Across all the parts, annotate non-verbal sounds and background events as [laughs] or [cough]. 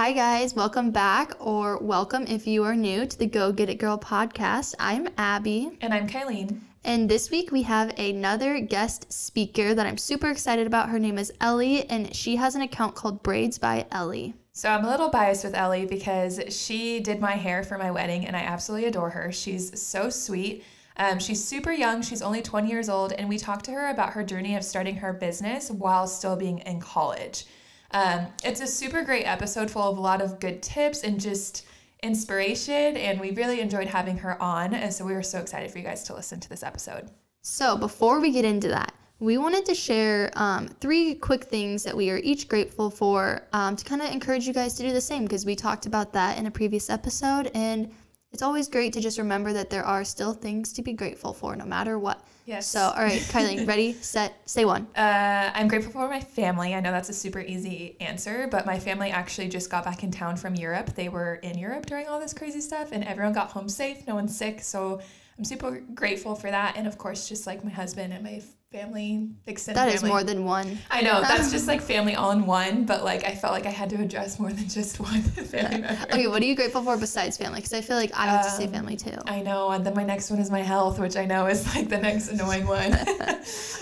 Hi, guys. Welcome back, or welcome if you are new to the Go Get It Girl podcast. I'm Abby. And I'm Kilean. And this week we have another guest speaker that I'm super excited about. Her name is Ellie, and she has an account called Braids by Ellie. So I'm a little biased with Ellie because she did my hair for my wedding, and I absolutely adore her. She's so sweet. Um, she's super young. She's only 20 years old, and we talked to her about her journey of starting her business while still being in college. Um, it's a super great episode full of a lot of good tips and just inspiration, and we really enjoyed having her on. And so we were so excited for you guys to listen to this episode. So, before we get into that, we wanted to share um, three quick things that we are each grateful for um, to kind of encourage you guys to do the same because we talked about that in a previous episode. And it's always great to just remember that there are still things to be grateful for no matter what. Yes. So, all right, Kylie, [laughs] ready, set, say one. Uh, I'm grateful for my family. I know that's a super easy answer, but my family actually just got back in town from Europe. They were in Europe during all this crazy stuff, and everyone got home safe. No one's sick. So I'm super grateful for that. And of course, just like my husband and my family, extended That family. more than one. I know that's just [laughs] like family all in one, but like I felt like I had to address more than just [laughs] one family member. Okay, what are you grateful for besides family? Because I feel like I have to say Um, family too. I know, and then my next one is my health, which I know is like the next annoying one. [laughs]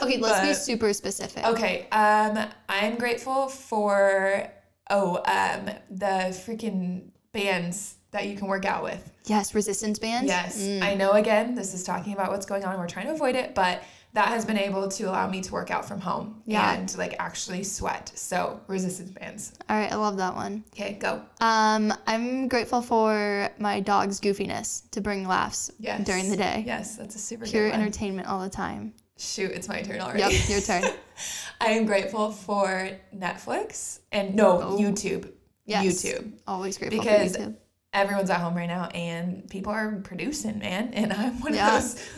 Okay, let's be super specific. Okay, um, I'm grateful for oh, um, the freaking bands that you can work out with. Yes, resistance bands. Yes, Mm. I know. Again, this is talking about what's going on. We're trying to avoid it, but that has been able to allow me to work out from home Yeah. and like actually sweat. So resistance bands. All right, I love that one. Okay, go. Um, I'm grateful for my dog's goofiness to bring laughs Yes. during the day. Yes, that's a super Pure good one. entertainment all the time. Shoot, it's my turn already. Yep, your turn. [laughs] I am grateful for Netflix and no Oh. YouTube. Yes. YouTube. Always grateful Because for YouTube. Everyone's at home right now and people are producing, man. [laughs] And I'm one Yeah. of those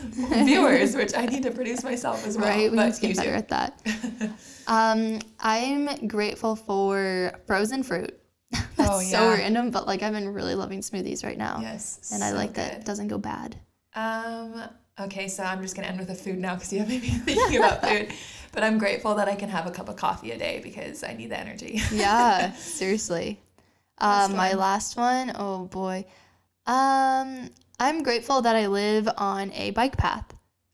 viewers, which I need to produce myself as well. Right, we but need to get better at that. [laughs] um, I'm grateful for frozen fruit. [laughs] That's Oh, so random, but like I've been really loving smoothies right now. yes. And I so like that it doesn't go bad. Um, okay, so I'm just gonna end with a food now because you have me thinking about food. But I'm grateful that I can have a cup of coffee a day because I need the energy. Yeah, seriously. Last Um, my last one, oh boy. Um, I'm grateful that I live on a bike path.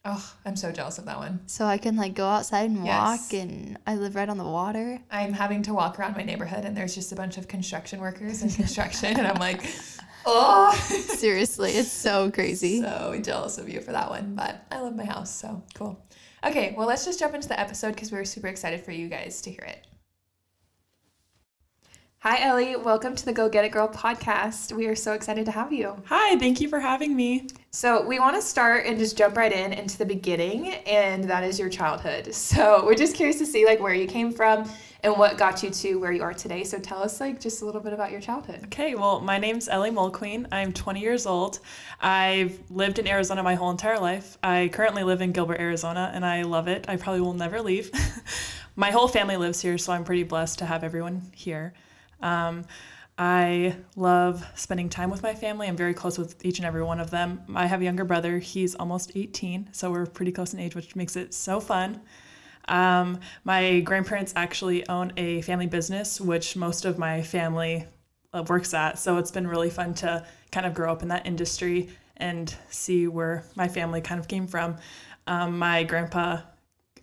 oh, I'm so jealous of that one. So I can like go outside and walk and I live right on the water. I'm having to walk around my neighborhood and there's just a bunch of construction workers in construction and I'm like, [laughs] oh, [laughs] Seriously, it's so crazy. so jealous of you for that one. But I love my house, so cool. Okay, well, let's just jump into the episode because we were super excited for you guys to hear it. Hi, Ellie. Welcome to the Go Get It Girl podcast. We are so excited to have you. Hi, thank you for having me. So, we want to start and just jump right in into the beginning, and that is your childhood. So, we're just curious to see like where you came from and what got you to where you are today. So, tell us like just a little bit about your childhood. Okay, well, my name's Ellie Mulqueen. I'm 20 years old. I've lived in Arizona my whole entire life. I currently live in Gilbert, Arizona, and I love it. I probably will never leave. [laughs] my whole family lives here, so I'm pretty blessed to have everyone here. Um, I love spending time with my family. I'm very close with each and every one of them. I have a younger brother. He's almost 18, so we're pretty close in age, which makes it so fun. Um, my grandparents actually own a family business, which most of my family uh, works at. So it's been really fun to kind of grow up in that industry and see where my family kind of came from. Um, my grandpa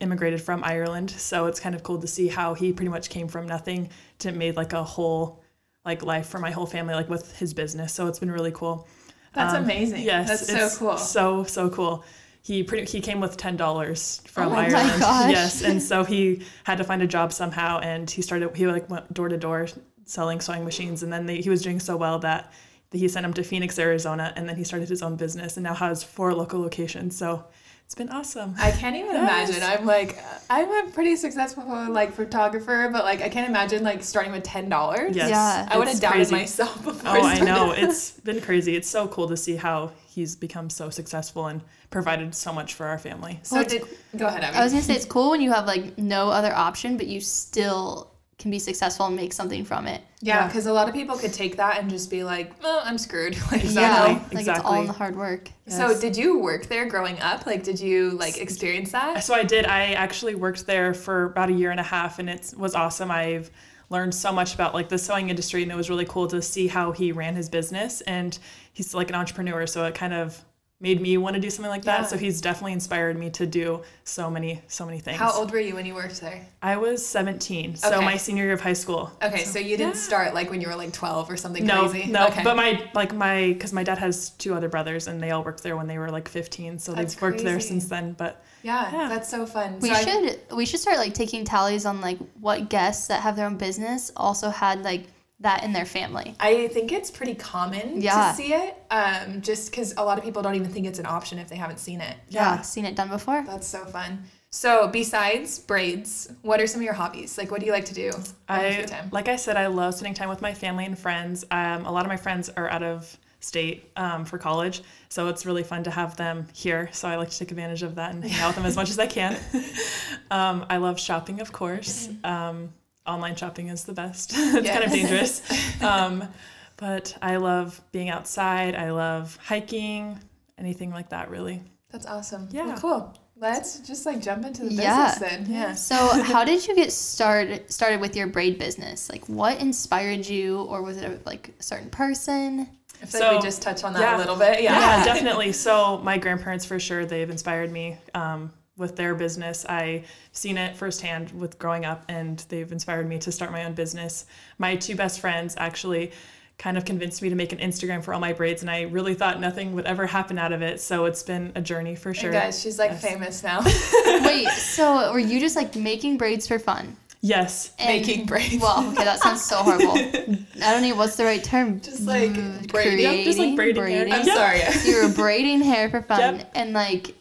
immigrated from Ireland, so it's kind of cool to see how he pretty much came from nothing to made like a whole like life for my whole family, like with his business. So it's been really cool. That's Um, amazing. Yes, That's so cool. So so cool. He pretty he came with ten dollars from Oh my Ireland. [laughs] Yes, and so he had to find a job somehow, and he started he like went door to door selling sewing machines, and then they, he was doing so well that he sent him to Phoenix, Arizona, and then he started his own business, and now has four local locations. So it's been awesome. I can't even Yes. imagine. I'm like, I'm a pretty successful like photographer, but like I can't imagine like starting with ten dollars. Yes, Yeah. I would have doubted crazy. myself [laughs] before. Oh, I started. know. It's been crazy. It's so cool to see how he's become so successful and provided so much for our family. So Well, did go ahead, Abby. I was gonna say it's cool when you have like no other option, but you still can be successful and make something from it. yeah, yeah. because a lot of people could take that and just be like, "Oh, I'm screwed." [laughs] Like, Yeah, Exactly, like it's all in the hard work. So, did you work there growing up? Like, did you like experience that? So I did. I actually worked there for about a year and a half, and it was awesome. I've learned so much about like the sewing industry and it was really cool to see how he ran his business and he's like an entrepreneur so it kind of made me want to do something like that Yeah. so he's definitely inspired me to do so many so many things How old were you when you worked there? i was 17 so Okay. my senior year of high school Okay, so, you didn't start like when you were like 12 or something no crazy. no okay. but my like my because my dad has two other brothers and they all worked there when they were like 15 so That's they've worked there since then but yeah, Yeah. that's so fun. We so I- should we should start like taking tallies on like what guests that have their own business also had like that in their family. I think it's pretty common Yeah. to see it, um, just because a lot of people don't even think it's an option if they haven't seen it. Yeah, seen it done before. That's so fun. So, besides braids, what are some of your hobbies? Like, what do you like to do? on your free I time? like I said, I love spending time with my family and friends. Um, a lot of my friends are out of state um, for college, so it's really fun to have them here. So I like to take advantage of that and hang out with them as much as I can. [laughs] um, I love shopping, of course. Um, online shopping is the best. [laughs] it's kind of dangerous, [laughs] um, but I love being outside. I love hiking, anything like that, really. That's awesome. Yeah. Well, cool. Let's just like jump into the business Yeah. then. Yeah. So, how did you get started started with your braid business? Like, what inspired you, or was it a, like a certain person? I feel like we just touch on that yeah. a little bit. Yeah. yeah, [laughs] definitely. So my grandparents, for sure, they've inspired me um, with their business. I've seen it firsthand with growing up, and they've inspired me to start my own business. My two best friends actually kind of convinced me to make an Instagram for all my braids, and I really thought nothing would ever happen out of it. So it's been a journey for sure. And guys, she's like Yes. famous now. [laughs] Wait, so were you just like making braids for fun? Yes. And- Making braids. Well, okay, that sounds so horrible. [laughs] I don't know what's the right term. Just like Mm, braiding. Yep, just like braiding hair. I'm Yep. sorry. you were braiding hair for fun Yep. and like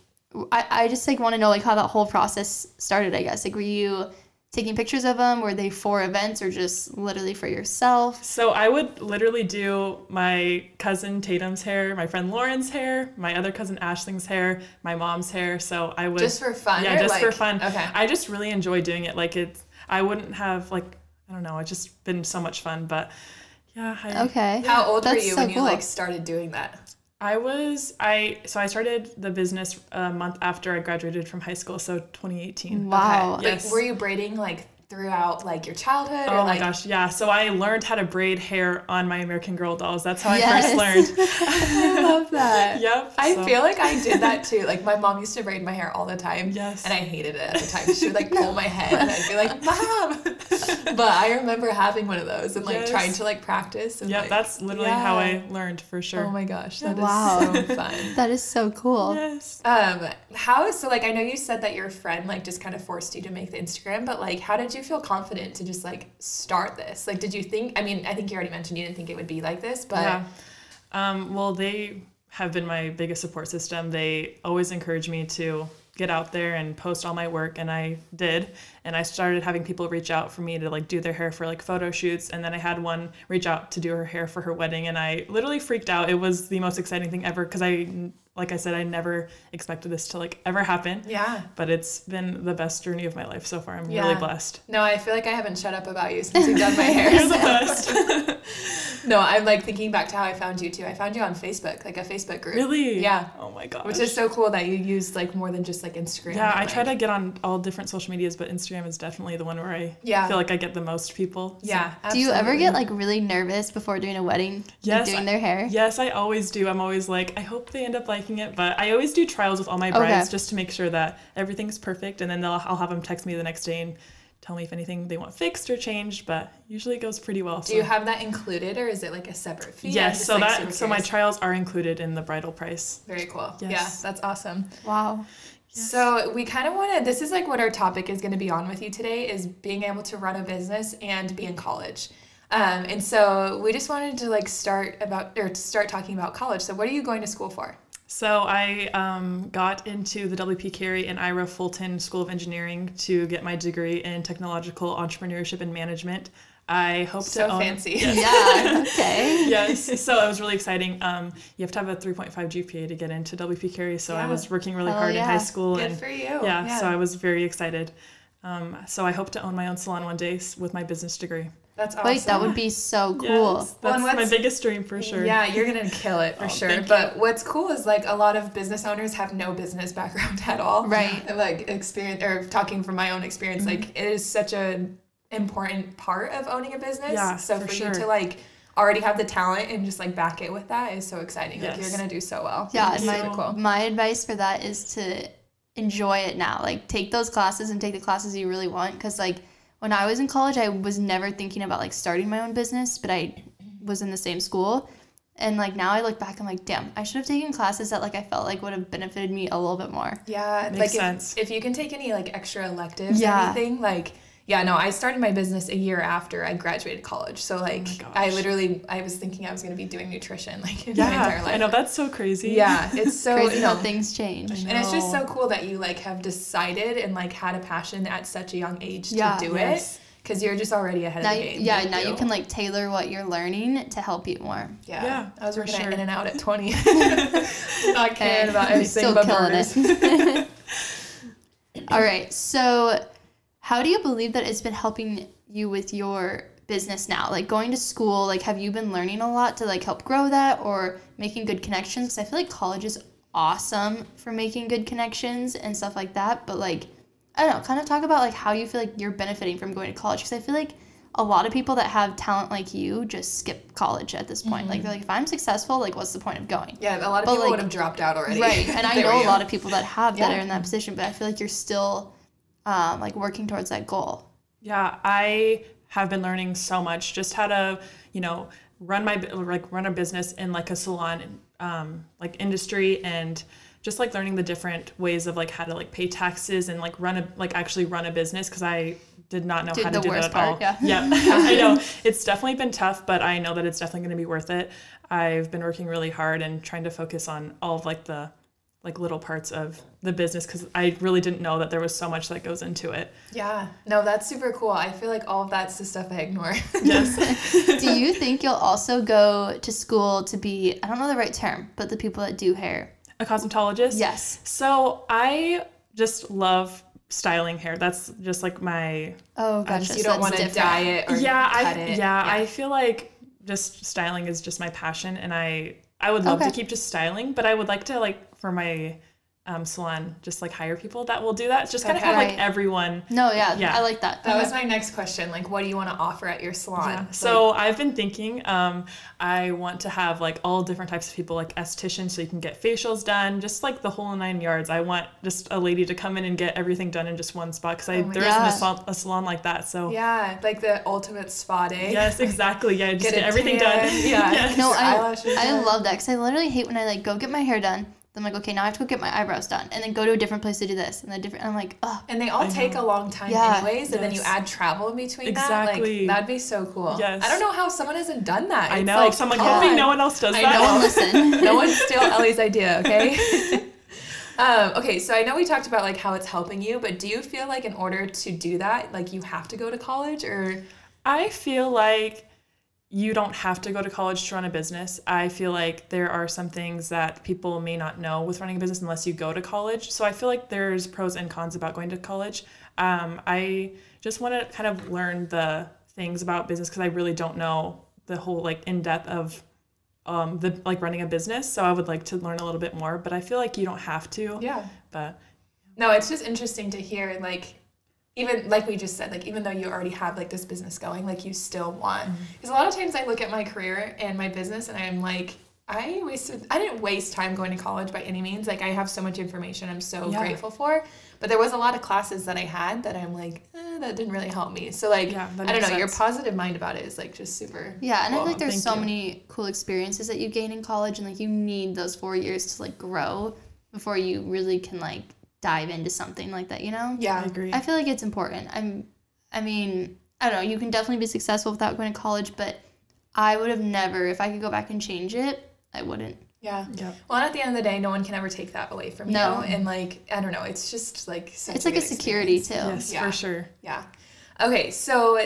I, I just like want to know like how that whole process started i guess like were you taking pictures of them were they for events or just literally for yourself So I would literally do my cousin Tatum's hair, my friend Lauren's hair, my other cousin Ashling's hair, my mom's hair. So I would Just for fun. Yeah, or, just for fun. Okay. I just really enjoy doing it. Like it's, I wouldn't have like, I don't know. It's just been so much fun. But yeah, I, okay How old were you so when you like started doing that? I was, I, so I started the business a month after I graduated from high school. So 2018. wow Okay. Yes. Like, were you braiding like throughout like your childhood? or, Oh my gosh, yeah. So I learned how to braid hair on my American Girl dolls. That's how I first learned. [laughs] I love that. [laughs] yep. I so- feel like I did that too. Like my mom used to braid my hair all the time. Yes. And I hated it at the time. She would like pull my head and I'd be like, [laughs] Mom But I remember having one of those and like Yes. trying to like practice and Yep, like, that's literally how. I learned for sure. Oh my gosh, that is Wow. so fun. that is so cool Yes. Um, how so like I know you said that your friend like just kind of forced you to make the Instagram, but like how did you feel confident to just like start this? Like did you think I mean, I think you already mentioned you didn't think it would be like this, but yeah. Um, well, they have been my biggest support system. They always encourage me to get out there and post all my work, and I did. And I started having people reach out for me to like do their hair for like photo shoots, and then I had one reach out to do her hair for her wedding, and I literally freaked out. It was the most exciting thing ever because I, like I said, I never expected this to like ever happen. yeah. But it's been the best journey of my life so far. I'm Yeah. really blessed. No, I feel like I haven't shut up about you since you've done my [laughs] hair. You're the so- best. [laughs] no, I'm like thinking back to how I found you too. I found you on Facebook, like a Facebook group. really? Yeah. Oh my god. Which is so cool that you used like more than just like Instagram. Yeah, I like- try to get on all different social medias, but Instagram is definitely the one where I Yeah. feel like I get the most people. So- Yeah. do you ever get like really nervous before doing a wedding like, Yes, doing I- their hair Yes, I always do. I'm always like, I hope they end up liking it, but I always do trials with all my Okay. brides just to make sure that everything's perfect, and then they'll, I'll have them text me the next day and tell me if anything they want fixed or changed. But usually it goes pretty well. Do you have that included or is it like a separate fee? Yes, so like, that super so my trials are included in the bridal price. very cool. Yes. Yeah, that's awesome. wow So we kind of want to. This is like what our topic is going to be on with you today is being able to run a business and be in college. Um, and so we just wanted to like start about or start talking about college. So what are you going to school for? So I um, got into the WP Carey and Ira Fulton School of Engineering to get my degree in technological entrepreneurship and management. I hope So to own, So fancy. [laughs] yeah okay [laughs] yes. So it was really exciting. Um, you have to have a 3.5 GPA to get into WP Carey. So Yeah. I was working really Hell hard in high school. Good and for you. yeah, so I was very excited. Um, so I hope to own my own salon one day with my business degree. That's awesome. wait that would be so cool Yes, Well, that's my biggest dream for sure. Yeah, you're gonna kill it for Oh, sure. thank But what's cool is like a lot of business owners have no business background [laughs] at all. Right. Like experience or talking from my own experience, Mm-hmm. like it is such an important part of owning a business. Yeah, so for for, sure. you to like already have the talent and just like back it with that is so exciting. Like you're gonna do so well. Yeah, and super my, cool. my advice for that is to enjoy it now. Like take those classes and take the classes you really want cuz like when I was in college, I was never thinking about like starting my own business, but I was in the same school. And like now I look back, I'm like, damn, I should have taken classes that like I felt like would have benefited me a little bit more. Yeah, Makes like sense. If, if you can take any like extra electives Yeah. or anything, like yeah, no, I started my business a year after I graduated college. So oh like I literally I was thinking I was gonna be doing nutrition [laughs] like in my entire Yeah, life. I know that's so crazy. Yeah, it's so Crazy you how things change. And it's just so cool that you like have decided and like had a passion at such a young age to do Yes. it because you're just already ahead Now, of the you, game. yeah, Thank now you can like tailor what you're learning to help you more. Yeah, Yeah, I was for working sure. at In and Out at 20, [laughs] [laughs] not caring eh, about You're anything still but killing burgers. it. All right. So, how do you believe that it's been helping you with your business now? Like going to school, like have you been learning a lot to like help grow that or making good connections? Cuz I feel like college is awesome for making good connections and stuff like that, but like I don't know, kind of talk about like how you feel like you're benefiting from going to college cuz I feel like a lot of people that have talent like you just skip college at this point. Like mm-hmm. they're like if I'm successful, like what's the point of going? Yeah, a lot of But, people like- would have dropped out already. Right. And I [laughs] know a lot of people that have that Yeah. are in that position, but I feel like you're still um, like working towards that goal. Yeah, I have been learning so much just how to, you know, run my like run a business in like a salon um like industry and just like learning the different ways of like how to like pay taxes and like run a like actually run a business because I did not know Dude, how to do that at all. part, yeah. [laughs] I [laughs] know. It's definitely been tough, but I know that it's definitely going to be worth it. I've been working really hard and trying to focus on all of like the like little parts of the business because I really didn't know that there was so much that goes into it. Yeah, no, that's super cool. I feel like all of that's the stuff I ignore. [laughs] Yes. do you think you'll also go to school to be, I don't know the right term, but the people that do hair? a cosmetologist. Yes. So I just love styling hair. That's just like my Oh, gotcha. you so don't that's want to different. dye it or yeah. cut I it. yeah, I feel like just styling is just my passion, and I I would love Okay. to keep just styling, but I would like to like for my um, salon just like hire people that will do that. Just kind of have like everyone. No, yeah, Yeah. I like that. That was my next question. Like, what do you want to offer at your salon? Yeah. Like, So I've been thinking, um, I want to have like all different types of people, like estheticians, so you can get facials done, just like the whole nine yards. I want just a lady to come in and get everything done in just one spot because I Oh my there isn't a, salon, a salon like that. So yeah, like the ultimate spa day. yes, exactly. Yeah, just Get get, everything tan, done. yeah. [laughs] Yes. no, I, I love that because I literally hate when I like go get my hair done. Then I'm like, okay, now I have to go get my eyebrows done, and then go to a different place to do this, and then different. I'm like, oh, And they all I take know. a long time Yeah. anyways, and then you add travel in between Exactly. that. Like that'd be so cool. Yes. I don't know how someone hasn't done that. I It's know. like, Someone come hoping on. no one else does I that. no one listen. [laughs] [laughs] no one steal Ellie's idea, okay? [laughs] um, okay, so I know we talked about like how it's helping you, but do you feel like in order to do that, like you have to go to college or I feel like you don't have to go to college to run a business. I feel like there are some things that people may not know with running a business unless you go to college. So I feel like there's pros and cons about going to college. Um, I just want to kind of learn the things about business because I really don't know the whole like in depth of um, the like running a business. So I would like to learn a little bit more, but I feel like you don't have to. yeah. But No, it's just interesting to hear like even like we just said like even though you already have like this business going like you still want because a lot of times I look at my career and my business and I'm like I wasted I didn't waste time going to college by any means like I have so much information I'm so Yeah. grateful for but there was a lot of classes that I had that I'm like eh, that didn't really help me so like Yeah, I don't know makes your positive mind about it is like just super Yeah, and I cool. think there's Thank so you. many cool experiences that you gain in college, and like you need those four years to like grow before you really can like dive into something like that. You know? yeah I agree. I feel like it's important. I'm, I mean, I don't know. You can definitely be successful without going to college, but I would have never, if I could go back and change it, I wouldn't. yeah Yep. well and at the end of the day no one can ever take that away from No. you and like I don't know it's just like such It's like a good security experience. too. yes, Yeah. for sure. Yeah. Okay, so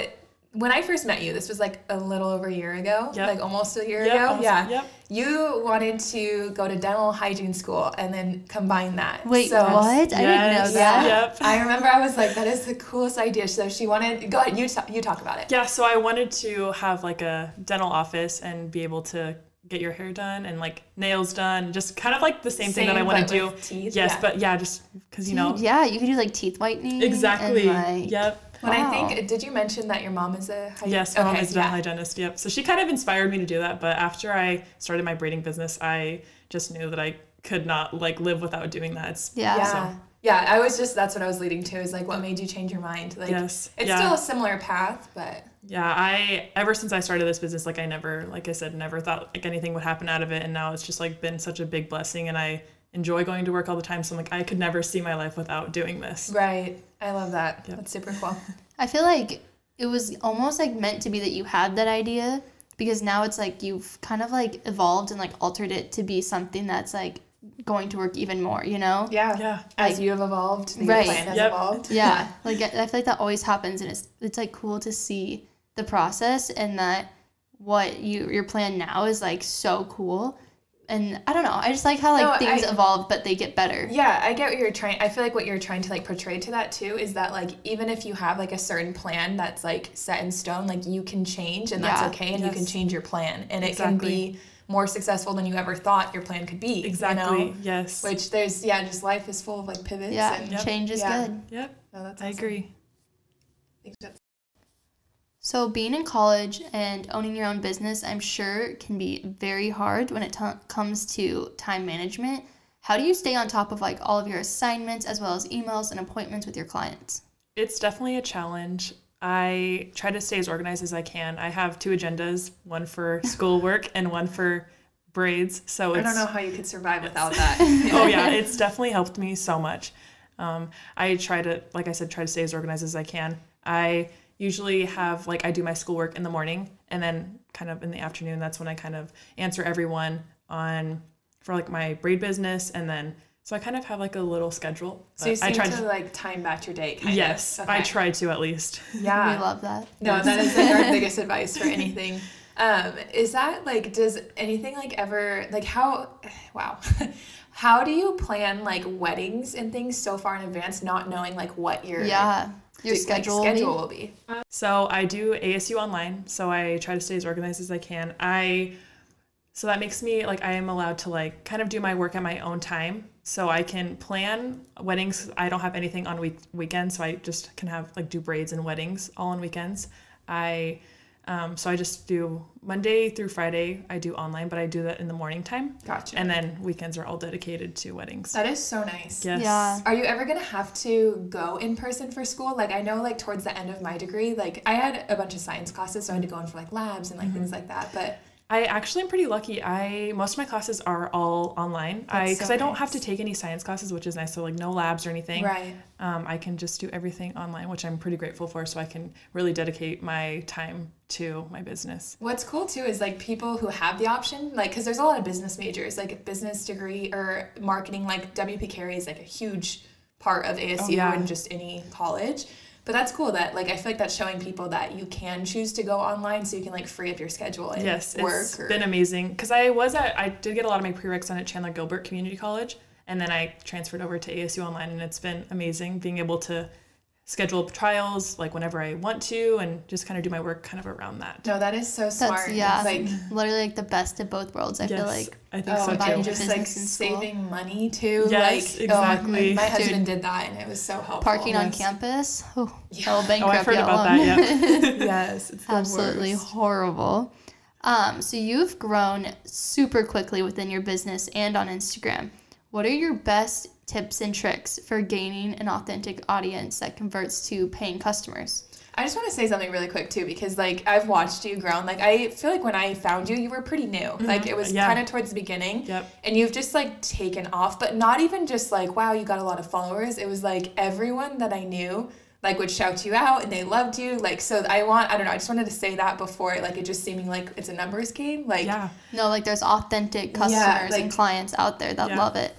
when I first met you, this was like a little over a year ago, Yep. like almost a year Yep, ago. almost- yeah. Yep. You wanted to go to dental hygiene school and then combine that. Wait, so, what? I didn't know Yes. that. Yep. I remember I was like, that is the coolest idea. So she wanted, go ahead, you, ta- you talk about it. Yeah, so I wanted to have like a dental office and be able to get your hair done and like nails done, just kind of like the same, thing that I want to do. teeth, yes, yeah. but yeah, just because you know Yeah, you could do like teeth whitening. exactly. And, like, yep. When I think, did you mention that your mom is a hy- Yes, my mom is a dental yeah. hygienist. Yep. So she kind of inspired me to do that. But after I started my braiding business, I just knew that I could not like live without doing that. It's, Yeah. Yeah. So- Yeah, I was just that's what I was leading to is like what made you change your mind? Like yes. it's yeah. still a similar path, but Yeah, I ever since I started this business, like I never, like I said, never thought like anything would happen out of it, and now it's just like been such a big blessing, and I enjoy going to work all the time. So I'm like, I could never see my life without doing this. right. I love that. Yep. That's super cool. [laughs] I feel like it was almost like meant to be that you had that idea because now it's like you've kind of like evolved and like altered it to be something that's like going to work even more, you know? Yeah. Yeah, As you have evolved, the Right. plan has Yep. evolved. [laughs] Yeah. Like I I feel like that always happens and it's it's like cool to see the process and that what you your plan now is like so cool. And I don't know. I just like how like No, things I- evolve but they get better. Yeah, I get what you're trying. I feel like what you're trying to like portray to that too is that like even if you have like a certain plan that's like set in stone, like you can change and that's Yeah. okay, and you can change your plan, and it can be more successful than you ever thought your plan could be. you exactly. know? Yes. Which there's yeah, just life is full of like pivots. Yeah. and Yep. Change is Yeah. good. Yep, No, that's I agree. I think that's- So, being in college and owning your own business, I'm sure can be very hard when it t- comes to time management. How do you stay on top of like all of your assignments as well as emails and appointments with your clients? It's definitely a challenge. I try to stay as organized as I can. I have two agendas, one for [laughs] schoolwork and one for braids. So I don't know how you could survive without that. [laughs] oh yeah, [laughs] it's definitely helped me so much. Um, I try to, like I said, try to stay as organized as I can. I usually have like I do my schoolwork in the morning, and then kind of in the afternoon. That's when I kind of answer everyone on for like my braid business, and then so I kind of have like a little schedule. So you but I seem try to like time batch your day. Kind yes, of. I try to at least. Yeah. [laughs] We love that. No, that is like our biggest [laughs] advice for anything. Um, is that like does anything like ever like how wow. [laughs] how do you plan like weddings and things so far in advance not knowing like what your Yeah. Your like, schedule. will schedule will be? So I do ASU online, so I try to stay as organized as I can. I so that makes me like I am allowed to like kind of do my work at my own time. So I can plan weddings. I don't have anything on week weekends, so I just can have like do braids and weddings all on weekends. I um, so I just do Monday through Friday. I do online, but I do that in the morning time, Gotcha. and then weekends are all dedicated to weddings. that is so nice. Yes. Yeah. Are you ever gonna have to go in person for school? Like I know, like towards the end of my degree, like I had a bunch of science classes, so I had to go in for like labs and like Mm-hmm. things like that. But I actually am pretty lucky. I most of my classes are all online. I because so I don't have to take any science classes, which is nice. So like no labs or anything. right, Um, I can just do everything online, which I'm pretty grateful for. So I can really dedicate my time to my business. What's cool too is like people who have the option, like, because there's a lot of business majors, like business degree or marketing, like WP Carey is like a huge part of ASU Oh, yeah. and just any college. But that's cool that like I feel like that's showing people that you can choose to go online so you can like free up your schedule and Yes, work. it's or- been amazing because I was at I did get a lot of my prereqs done at Chandler Gilbert Community College, and then I transferred over to ASU online, and it's been amazing being able to schedule trials like whenever I want to, and just kind of do my work kind of around that. no, that is so smart. That's yeah. Like literally like the best of both worlds. I feel like I think oh, so too. just like business in school. saving money too. Yes, like, oh, my- exactly. my, Dude. husband did that and it was so helpful. parking on campus. Oh, Yeah. that'll Oh, bankrupt I've heard about that. Yeah. [laughs] yes, it's Absolutely worst. horrible. Um, so you've grown super quickly within your business and on Instagram. What are your best tips and tricks for gaining an authentic audience that converts to paying customers? I just want to say something really quick too, because like I've watched you grow, and like I feel like when I found you, you were pretty new. Mm-hmm. Like it was Yeah. kind of towards the beginning, Yep. and you've just like taken off. But not even just like wow, you got a lot of followers. It was like everyone that I knew like would shout you out, and they loved you. Like so, I want I don't know. I just wanted to say that before like it just seeming like it's a numbers game. Like Yeah. No, like there's authentic Yeah, customers like- and clients out there that Yeah. love it.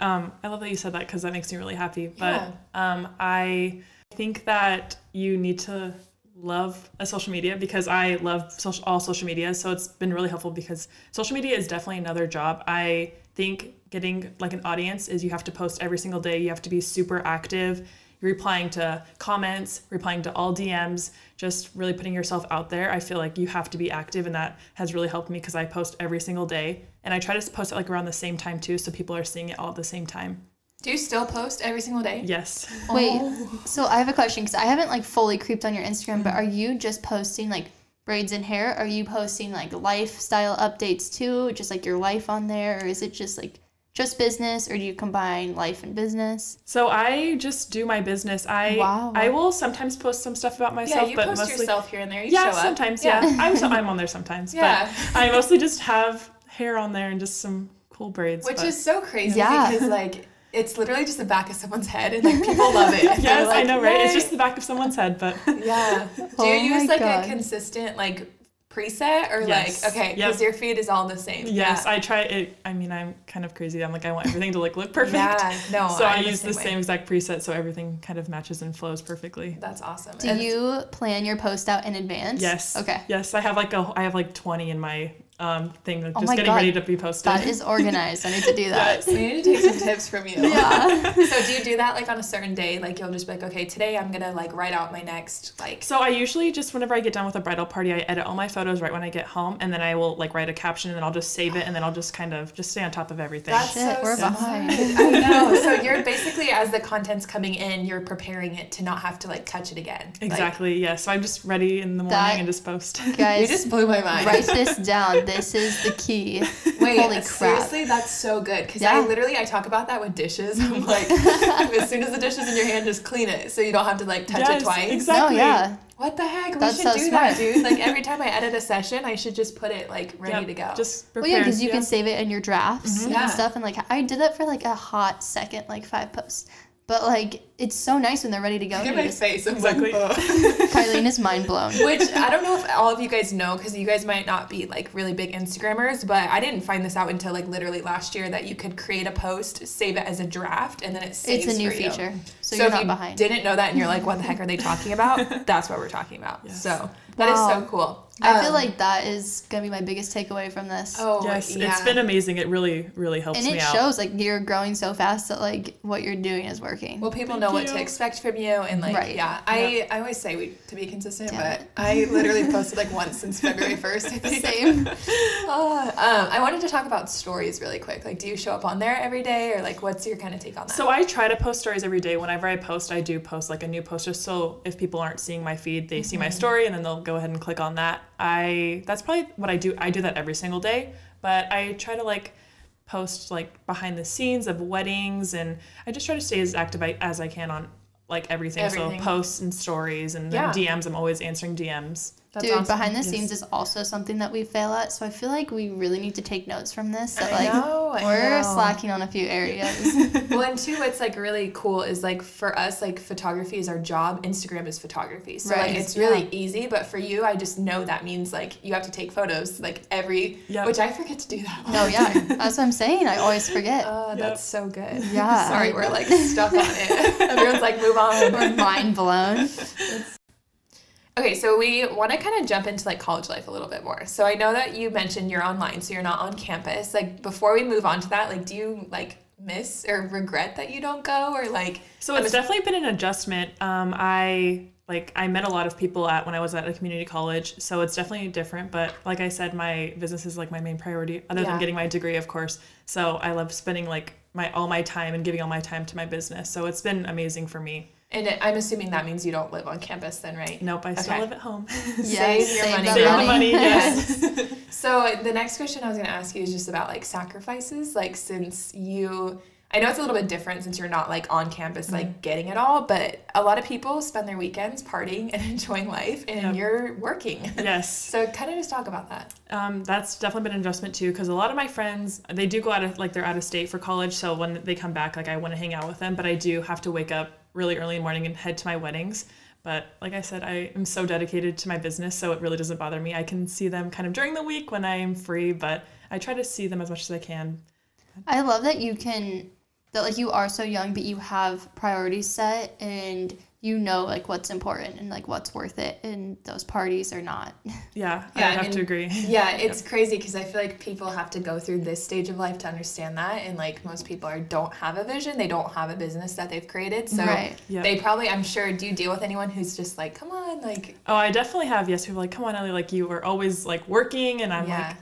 Um, I love that you said that because that makes me really happy. But Yeah. um, I think that you need to love a social media because I love social, all social media. So it's been really helpful because social media is definitely another job. I think getting like an audience is you have to post every single day. You have to be super active. You're replying to comments, replying to all DMs, just really putting yourself out there. I feel like you have to be active, and that has really helped me because I post every single day, and I try to post it like around the same time too, so people are seeing it all at the same time. Do you still post every single day? Yes. [laughs] Wait, Oh. so I have a question because I haven't like fully creeped on your Instagram, but mm. are you just posting like braids and hair? Are you posting like lifestyle updates too, just like your life on there, or is it just like just business, or do you combine life and business? So I just do my business. I Wow. I will sometimes post some stuff about myself, Yeah, myself, you but post mostly yourself here and there. You yeah, show up. sometimes yeah. I'm so, [laughs] I'm on there sometimes, Yeah. but I mostly just have hair on there and just some cool braids. Which but- is so crazy Yeah. because like it's literally just the back of someone's head and like people love it. [laughs] They're yes, I know, right? It's just the back of someone's head, but Yeah. [laughs] Oh do Oh you my use like God. a consistent like preset or Yes. like okay Yep. because your feed is all the same. yes, Yeah. I try it. I mean, I'm kind of crazy. I'm like, I want everything to like look perfect. Yeah. No. so I I'm use the way. same exact preset, so everything kind of matches and flows perfectly. That's awesome. Do And- you plan your post out in advance? Yes. Okay. Yes, I have like a I have like 20 in my um thing, like, Oh just my getting God. ready to be posted. That is organized. I need to do that. We need to take some tips from you. Yeah. so do you do that like on a certain day? Like you'll just be like, okay, today I'm gonna like write out my next like. So I usually just whenever I get done with a bridal party, I edit all my photos right when I get home, and then I will like write a caption, and then I'll just save it, and then I'll just kind of just stay on top of everything. That's Shit, so we're smart. behind. I know. So you're basically as the content's coming in, you're preparing it to not have to like touch it again. Like, exactly. yeah. So I'm just ready in the morning That- and just post. Guys, you just blew my mind. write this down. [laughs] This is the key. [laughs] Wait, Holy crap. seriously, that's so good. Because Yeah. I literally I talk about that with dishes. I'm [laughs] like, as soon as the dish is in your hand, just clean it so you don't have to like touch Yes, it twice. exactly. No, yeah. What the heck? That's we should so do smart. that, dude. [laughs] Like every time I edit a session, I should just put it like ready Yep, to go. Just Well, yeah, because you can save it in your drafts mm-hmm. Yeah. and stuff. And like, I did that for like a hot second, like five posts. But like, it's so nice when they're ready to go. [laughs] Look at my just- face. I'm Exactly. like, "Ugh." Kilean is mind blown. Which I don't know if all of you guys know because you guys might not be like really big Instagrammers, but I didn't find this out until like literally last year that you could create a post, save it as a draft, and then it saves It's a new for you. feature, so, So, you're if not you behind. didn't know that and you're like, what the heck are they talking about? [laughs] That's what we're talking about. Yes. So that is Wow. so cool. I feel Um, like that is gonna be my biggest takeaway from this. oh Yes, yeah. it's been amazing. It really, really helps and me it out. shows like you're growing so fast that like what you're doing is working. well, people Thank know what to you. expect from you, and like, Right. yeah, I, I always say we to be consistent, Damn but it. I literally posted like once since February [laughs] first. I think. Same. [laughs] Uh, um, I wanted to talk about stories really quick. Like, do you show up on there every day, or like, what's your kind of take on that? So I try to post stories every day. Whenever I post, I do post like a new post just so if people aren't seeing my feed, they see my Mm-hmm. story and then they'll go ahead and click on that. I that's probably what I do. I do that every single day, but I try to like post like behind the scenes of weddings and I just try to stay as active I- as I can on like everything. Everything. So posts and stories and Yeah. DMs. I'm always answering DMs. That's Dude, awesome. behind the Yes. scenes is also something that we fail at. So I feel like we really need to take notes from this. That I like know, we're know. slacking on a few areas. [laughs] well, and two, what's like really cool is like for us, like photography is our job. Instagram is photography, so Right. like it's really easy. But for you, I just know that means like you have to take photos like every, Yep. which I forget to do that. all no, the yeah, time. [laughs] that's what I'm saying. I always forget. Oh, Yep. that's so good. Yeah. [laughs] Sorry, we're like stuck on it. Everyone's like, move on. we're mind blown. Okay, so we want to kind of jump into like college life a little bit more. So I know that you mentioned you're online, so you're not on campus. Like before we move on to that, like do you like miss or regret that you don't go or like So it's definitely been an adjustment. Um, I like I met a lot of people at when I was at a community college, so it's definitely different. But like I said, my business is like my main priority, other Yeah. than getting my degree, of course. So I love spending like my all my time and giving all my time to my business. So it's been amazing for me. And it, I'm assuming that means you don't live on campus then, right? Nope, I still Okay. live at home. [laughs] Save your money. Save the money, [laughs] yes. [laughs] So the next question I was going to ask you is just about like sacrifices. Like since you, I know it's a little bit different since you're not like on campus, Mm-hmm. like getting it all, but a lot of people spend their weekends partying and enjoying life, and Yep. you're working. yes. So kind of just talk about that. Um, that's definitely been an adjustment too, because a lot of my friends they do go out of like they're out of state for college, so when they come back, like I want to hang out with them, but I do have to wake up really early in the morning and head to my weddings. But like I said, I am so dedicated to my business, so it really doesn't bother me. I can see them kind of during the week when I'm free, but I try to see them as much as I can. I love that you can that like you are so young but you have priorities set and you know like what's important and like what's worth it and those parties are not. [laughs] Yeah, Yeah, I I have mean, to agree. [laughs] Yeah, it's crazy because I feel like people have to go through this stage of life to understand that, and like most people are don't have a vision, they don't have a business that they've created, so Right. Yep. they probably, I'm sure, do you deal with anyone who's just like, come on, like, Oh, I definitely have. Yes, people are like, come on, Ellie, like you are always like working, and I'm Yeah. like,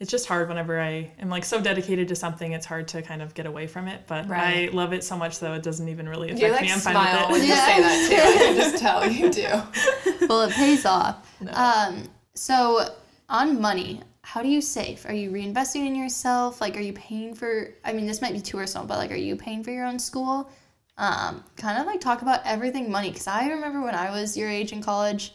it's just hard whenever I am like so dedicated to something. It's hard to kind of get away from it. But Right. I love it so much though it doesn't even really affect You like me. I'm fine smile with when it. you say that too. [laughs] I can just tell you do. [laughs] well, it pays off. No. Um, so on money, how do you save? Are you reinvesting in yourself? Like, are you paying for? I mean, this might be too personal, but like, are you paying for your own school? Um, kind of like talk about everything money, because I remember when I was your age in college.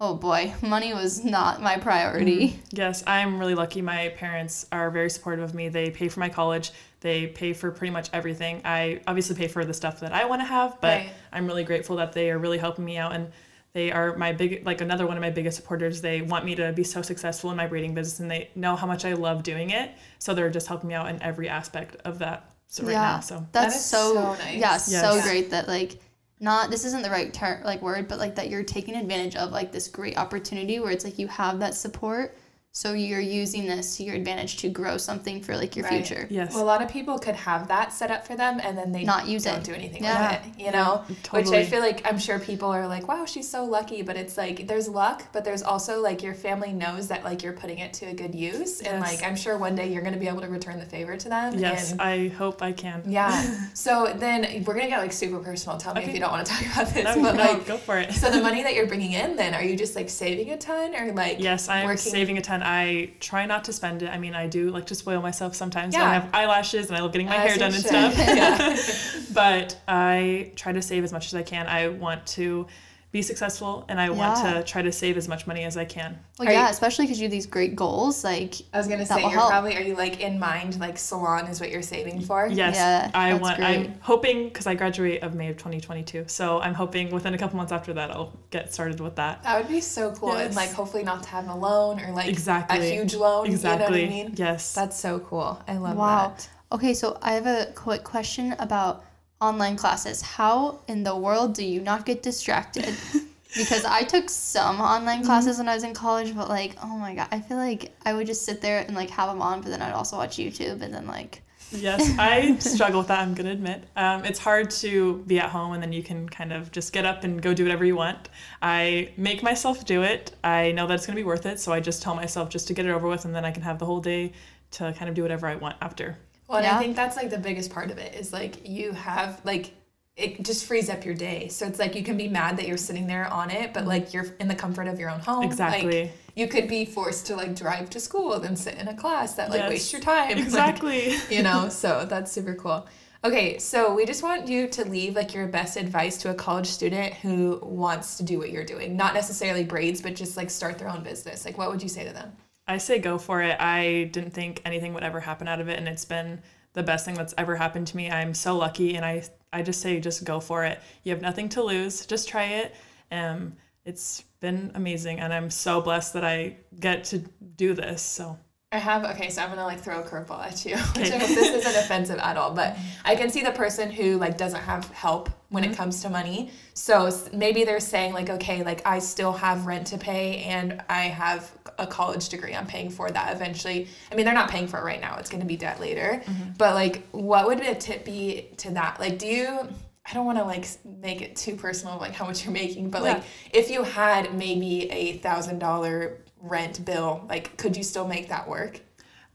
Oh boy, money was not my priority. Mm-hmm. Yes, I'm really lucky. My parents are very supportive of me. They pay for my college. They pay for pretty much everything. I obviously pay for the stuff that I want to have, but Right. I'm really grateful that they are really helping me out and they are my big like another one of my biggest supporters. They want me to be so successful in my braiding business and they know how much I love doing it. So they're just helping me out in every aspect of that so right now. So that's That is so, so nice. yeah, so Yes. great that like not this isn't the right term like word, but like that you're taking advantage of like this great opportunity where it's like you have that support, so you're using this to your advantage to grow something for like your Right. future. yes. Well, a lot of people could have that set up for them and then they Not use don't it. do anything Yeah. with it, you know? Mm-hmm. Which Totally. I feel like I'm sure people are like, wow, she's so lucky. But it's like there's luck, but there's also like your family knows that like you're putting it to a good use. And like I'm sure one day you're going to be able to return the favor to them. yes, And I hope I can. yeah. [laughs] So then we're going to get like super personal. Tell me if you don't want to talk about this. No, but no, like, go for it. so the [laughs] money that you're bringing in then, are you just like saving a ton or like Yes, I'm working? saving a ton. I try not to spend it. I mean, I do like to spoil myself sometimes. Yeah. I have eyelashes and I love getting my As hair done and stuff. [laughs] [laughs] but I try to save as much as I can. I want to be successful and I want Yeah. to try to save as much money as I can. Well, Are yeah, you- especially because you have these great goals. Like, I was gonna That say will you're help. probably are you like in mind like salon is what you're saving for? Yes, Yeah, I want. Great. I'm hoping because I graduate of May of 2022, so I'm hoping within a couple months after that I'll get started with that. That would be so cool, and like hopefully not to have a loan or like Exactly. a huge loan. Exactly. You know what I mean? Yes. That's so cool. I love wow. that. Okay, so I have a quick question about online classes. How in the world do you not get distracted? [laughs] because I took some online Mm-hmm. classes when I was in college, but like, oh my god, I feel like I would just sit there and like have them on, but then I'd also watch YouTube and then like, [laughs] Yes, I struggle with that. I'm gonna admit. Um, it's hard to be at home and then you can kind of just get up and go do whatever you want. I make myself do it. I know that it's gonna be worth it, so I just tell myself just to get it over with, and then I can have the whole day to kind of do whatever I want after. Well, and Yeah. I think that's like the biggest part of it is like you have like it just frees up your day. So it's like you can be mad that you're sitting there on it, but like you're in the comfort of your own home. Exactly. Like, you could be forced to like drive to school then sit in a class that like Yes. wastes your time. [laughs] Like, Exactly. you know so that's super cool okay so we just want you to leave like your best advice to a college student who wants to do what you're doing not necessarily braids but just like start their own business like what would you say to them I say go for it. I didn't think anything would ever happen out of it, and it's been the best thing that's ever happened to me. I'm so lucky, and I I just say just go for it. You have nothing to lose. Just try it. Um, it's been amazing, and I'm so blessed that I get to do this. So I have okay, so I'm gonna like throw a curveball at you. [laughs] Which I hope this isn't offensive at all, but I can see the person who like doesn't have help when it mm-hmm. comes to money. So maybe they're saying like, okay, like I still have rent to pay and I have a college degree I'm paying for that eventually. I mean, they're not paying for it right now. It's gonna be debt later. Mm-hmm. But like, what would a tip be to that? Like, do you? I don't want to like make it too personal, like how much you're making, but like if you had maybe a thousand dollar rent bill, like could you still make that work?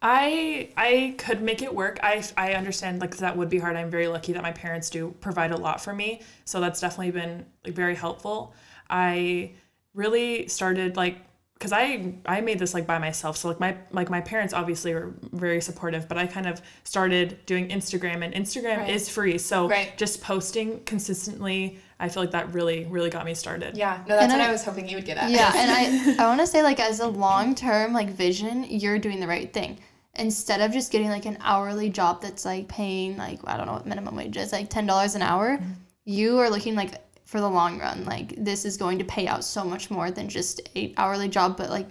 I I could make it work. I I understand like that would be hard. I'm very lucky that my parents do provide a lot for me, so that's definitely been like very helpful. I really started like because I I made this like by myself. So like my like my parents obviously were very supportive, but I kind of started doing Instagram and Instagram Right. is free. So Right. just posting consistently, I feel like that really really got me started. Yeah, no, that's And what I, I- was hoping you would get at. yeah, and I [laughs] I want to say like as a long term like vision, you're doing the right thing. Instead of just getting like an hourly job that's like paying like I don't know what minimum wage is like ten dollars an hour, Mm-hmm. you are looking like for the long run. Like this is going to pay out so much more than just a hourly job. But like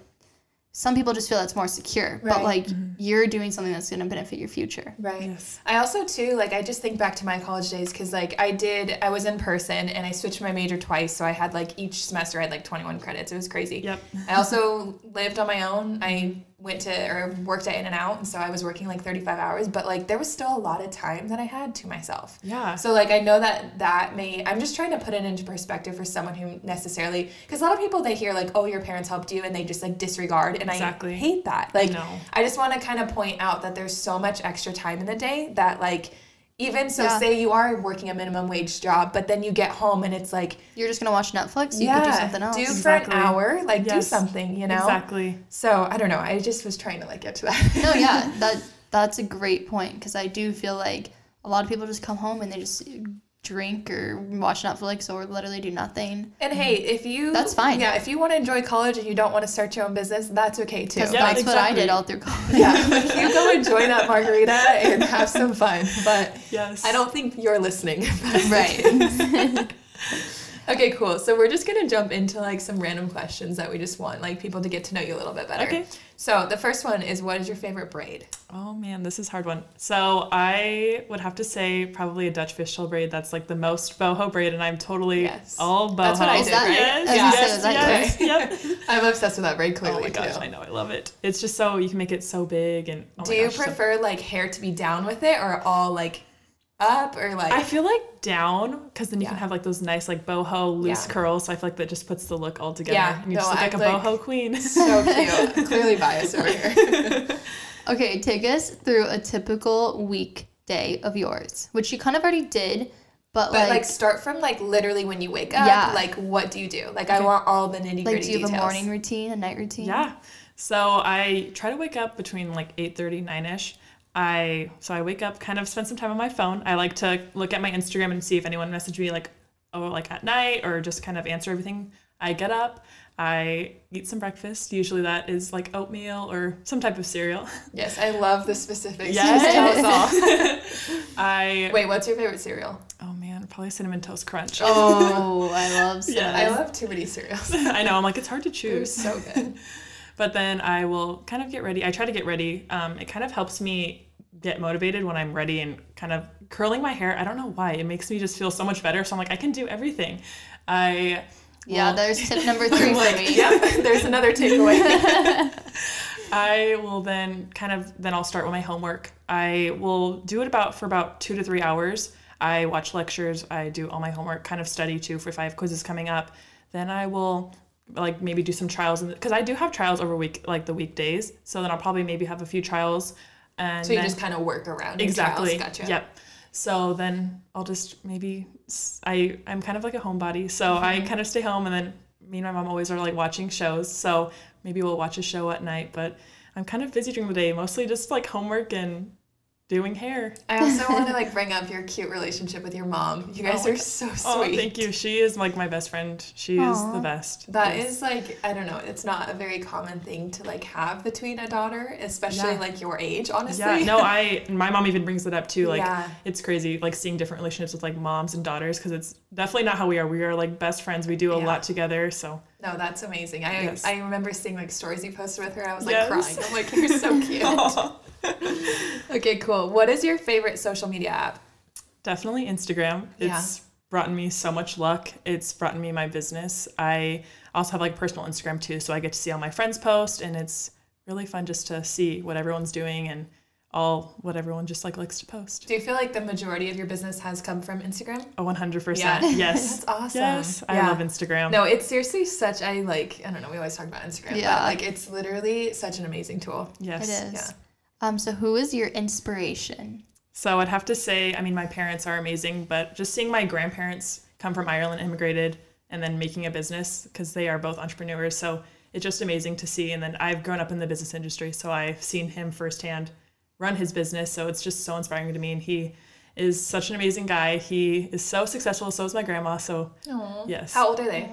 some people just feel that's more secure. Right. But Right. like mm-hmm. you're doing something that's going to benefit your future. Right. Yes. I also too like I just think back to my college days because like I did I was in person and I switched my major twice so I had like each semester I had like 21 credits it was crazy. Yep. I also lived on my own. I mm-hmm. Went to or worked at In and Out, and so I was working like 35 hours, but like there was still a lot of time that I had to myself. Yeah. So like I know that that may I'm just trying to put it into perspective for someone who necessarily because a lot of people they hear like oh your parents helped you and they just like disregard and Exactly. I hate that. Like know. I just want to kind of point out that there's so much extra time in the day that like even so Yeah. say you are working a minimum wage job but then you get home and it's like You're just gonna watch Netflix. You could do something else. do for Exactly. an hour like do something you know Exactly. so I don't know I just was trying to like get to that [laughs] no, yeah, [laughs] that that's a great point because I do feel like a lot of people just come home and they just drink or watch Netflix or literally do nothing. And hey, mm-hmm. if you That's fine. Yeah, if you want to enjoy college and you don't want to start your own business, that's okay too. Because Yeah, that's what I did all through college. yeah, like, you go enjoy that margarita and have some fun. But Yes. I don't think you're listening. [laughs] right. [laughs] okay, cool. So we're just gonna jump into like some random questions that we just want like people to get to know you a little bit better. Okay. So the first one is, what is your favorite braid? Oh man, this is a hard one. So I would have to say probably a Dutch fishtail braid. That's like the most boho braid, and I'm totally Yes. all boho. That's what I Is did, that- right? Yes, yes, yes, yes, yep. [laughs] I'm obsessed with that braid Oh clearly my gosh, too. I know, I love it. It's just so you can make it so big and. Oh Do my you gosh, so- prefer like hair to be down with it or all like up or like? I feel like down because then you Yeah. can have like those nice like boho loose Yeah. curls. So I feel like that just puts the look all together. Yeah, and you no, just look like a like- boho queen. [laughs] so cute. [laughs] Clearly biased over here. [laughs] Okay, take us through a typical weekday of yours, which you kind of already did, but, But like, like, start from like literally when you wake up. Yeah. Like what do you do? Like I want all the nitty gritty like do you have details. a morning routine, a night routine? Yeah. So I try to wake up between like 8:30, 9ish. I so I wake up, kind of spend some time on my phone. I like to look at my Instagram and see if anyone messaged me like oh like at night or just kind of answer everything. I get up, I eat some breakfast. Usually that is like oatmeal or some type of cereal. Yes, I love the specifics. Yes. Tell us all. [laughs] I Wait, what's your favorite cereal? oh man, probably cinnamon toast crunch. Oh, I [laughs] love cinnamon. I love too many cereals. [laughs] I know. I'm like it's hard to They're choose. so good. But then I will kind of get ready. I try to get ready. Um, it kind of helps me get motivated when I'm ready and kind of curling my hair. I don't know why. It makes me just feel so much better. So I'm like, I can do everything. I Yeah, will- there's tip [laughs] number three for me. [laughs] Yep, [laughs] there's another takeaway. I will then kind of then I'll start with my homework. I will do it about for about two to three hours. I watch lectures. I do all my homework, kind of study too for if I have quizzes coming up. Then I will like maybe do some trials because I do have trials over week like the weekdays. So then I'll probably maybe have a few trials. And so you then- just kind of work around exactly. Gotcha. yep so then i'll just maybe I I'm kind of like a homebody so i mm-hmm. kind of stay home and then me and my mom always are like watching shows so maybe we'll watch a show at night but i'm kind of busy during the day mostly just like homework and doing hair I also want to like bring up your cute relationship with your mom. You guys Oh are so oh, sweet. oh thank you she is like my best friend she is the best That Yes. is like I don't know. It's not a very common thing to like have between a daughter, especially Yeah. like your age. Honestly. yeah no i my mom even brings it up too like Yeah. it's crazy like seeing different relationships with like moms and daughters because it's definitely not how we are we are like best friends we do a Yeah. lot together so No, that's amazing. I Yes. I remember seeing like stories you posted with her. I was like Yes. crying. I'm like, you're so [laughs] cute. [laughs] okay, cool. What is your favorite social media app? Definitely Instagram. Yeah. It's brought me so much luck. It's brought me my business. I also have like personal Instagram too, so I get to see all my friends post and it's really fun just to see what everyone's doing and all what everyone just like likes to post. Do you feel like the majority of your business has come from Instagram? Oh, 100%. Yeah. Yes. [laughs] That's awesome. Yes. I love Instagram. No, it's seriously such I like I don't know, we always talk about Instagram, Yeah. but like it's literally such an amazing tool. Yes. It is. Yeah. Um, so who is your inspiration? So I'd have to say, I mean, my parents are amazing, but just seeing my grandparents come from Ireland, immigrated, and then making a business because they are both entrepreneurs. So it's just amazing to see. And then I've grown up in the business industry, so I've seen him firsthand run his business. So it's just so inspiring to me. And he is such an amazing guy. He is so successful. So is my grandma. So yes. How old are they?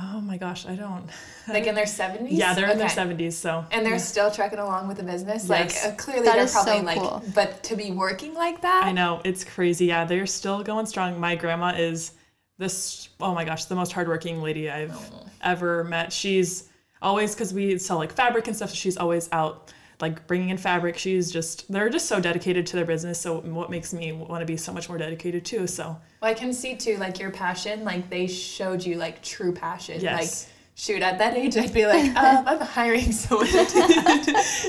Oh my gosh, I don't. [laughs] Like in their 70s? Yeah, they're in their seventies. So And they're still trekking along with the business. Like uh, clearly That they're is so probably like cool. but to be working like that. I know it's crazy. Yeah, they're still going strong. My grandma is this. Oh my gosh, the most hardworking lady I've ever met. She's always because we sell like fabric and stuff. So she's always out like bringing in fabric. She's just they're just so dedicated to their business. So what makes me want to be so much more dedicated too. So Well, I can see too, like your passion, like they showed you like true passion. Yes. Like shoot, at that age, I'd be like, [laughs] um, I'm hiring someone. [laughs]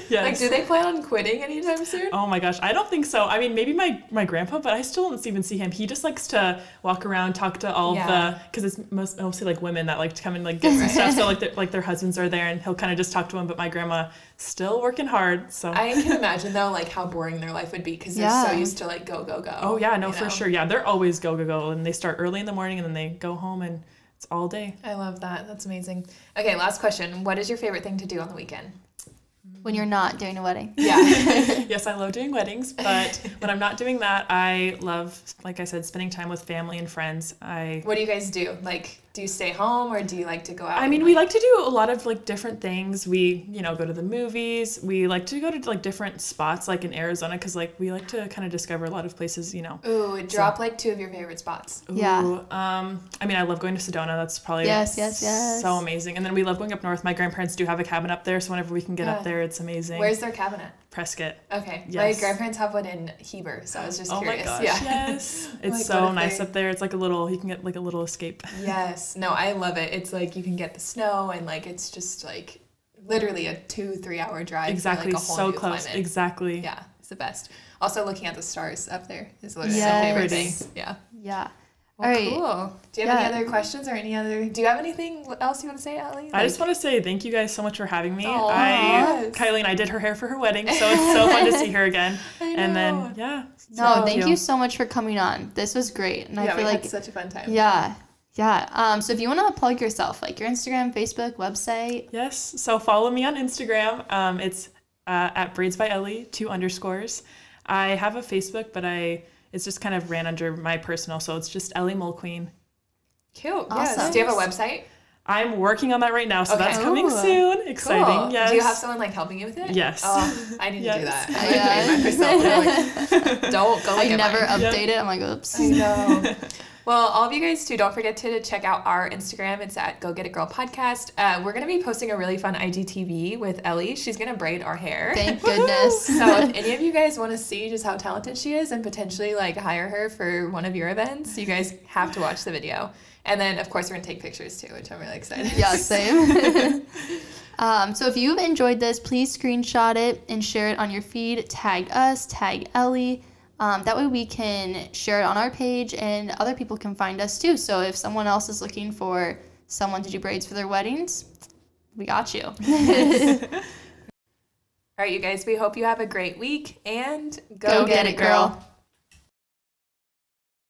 Yes. Like, do they plan on quitting anytime soon? Oh my gosh, I don't think so. I mean, maybe my my grandpa, but I still don't even see him. He just likes to walk around, talk to all Yeah. the because it's most, mostly like women that like to come and like get [laughs] some Right. stuff. So like their, like their husbands are there, and he'll kind of just talk to them. But my grandma still working hard. So I can imagine though, like how boring their life would be because they're so used to like go go go. oh yeah, no for know? sure. Yeah, they're always go go go, and they start early in the morning, and then they go home, and it's all day. I love that. That's amazing. Okay, last question. What is your favorite thing to do on the weekend? When you're not doing a wedding. Yeah. [laughs] yes, I love doing weddings, but when I'm not doing that, I love, like I said, spending time with family and friends. I what do you guys do? Like, do you stay home or do you like to go out? I mean, we like to do a lot of like different things. We, you know, go to the movies. We like to go to like different spots, like in Arizona, because like we like to kind of discover a lot of places. You know. Ooh, drop like two of your favorite spots. Yeah. Um. I mean, I love going to Sedona. That's probably Yes, yes, yes. so amazing. And then we love going up north. My grandparents do have a cabin up there, so whenever we can get Yeah. up there, it's amazing. Where's their cabinet? Prescott? Okay. Yes. My grandparents have one in Heber, so I was just oh curious. my gosh! yeah. Yes, [laughs] it's Like, so nice they- up there. It's like a little. You can get like a little escape. Yes. No, I love it. It's like you can get the snow and like it's just like literally a two, three hour drive. Exactly. For, like, a whole so new close. climate. Exactly. Yeah, it's the best. Also looking at the stars up there is literally Yes. my favorite thing. Yeah. Yeah. Well, All right. cool. Do you have Yeah. any other questions or any other do you have anything else you want to say, Ellie? I just want to say thank you guys so much for having me. Aw, I. Kylie and I did her hair for her wedding, so [laughs] it's so fun to see her again. I And know. then yeah. No, so thank you so much for coming on. This was great. And yeah, I we feel like had such a fun time. Yeah. Yeah. Um, so if you want to plug yourself, like your Instagram, Facebook, website. Yes. So follow me on Instagram. Um, it's uh, at braids by Ellie two underscores. I have a Facebook, but I it's just kind of ran under my personal, so it's just Ellie Mulqueen. Cute. Awesome. Yes. Do you have a website? I'm working on that right now, so Okay. that's coming Ooh. soon. Exciting. Cool. Yes. Do you have someone like helping you with it? Yes. Oh, I need to do that. Yeah. I made mine myself. Like, [laughs] Don't go. I never mine. Yep. update it. I'm like, oops. I know. [laughs] Well, all of you guys too, don't forget to check out our Instagram. It's at Go Get It Girl Podcast. Uh, we're gonna be posting a really fun IGTV with Ellie. She's gonna braid our hair. Thank [laughs] goodness. so if any of you guys want to see just how talented she is and potentially like hire her for one of your events, you guys have to watch the video. And then of course we're gonna take pictures too, which I'm really excited. yeah, same. [laughs] [laughs] um, so if you've enjoyed this, please screenshot it and share it on your feed. Tag us, tag Ellie. Um, that way we can share it on our page and other people can find us too. So if someone else is looking for someone to do braids for their weddings, we got you. [laughs] All right, you guys, we hope you have a great week and Go get it, girl.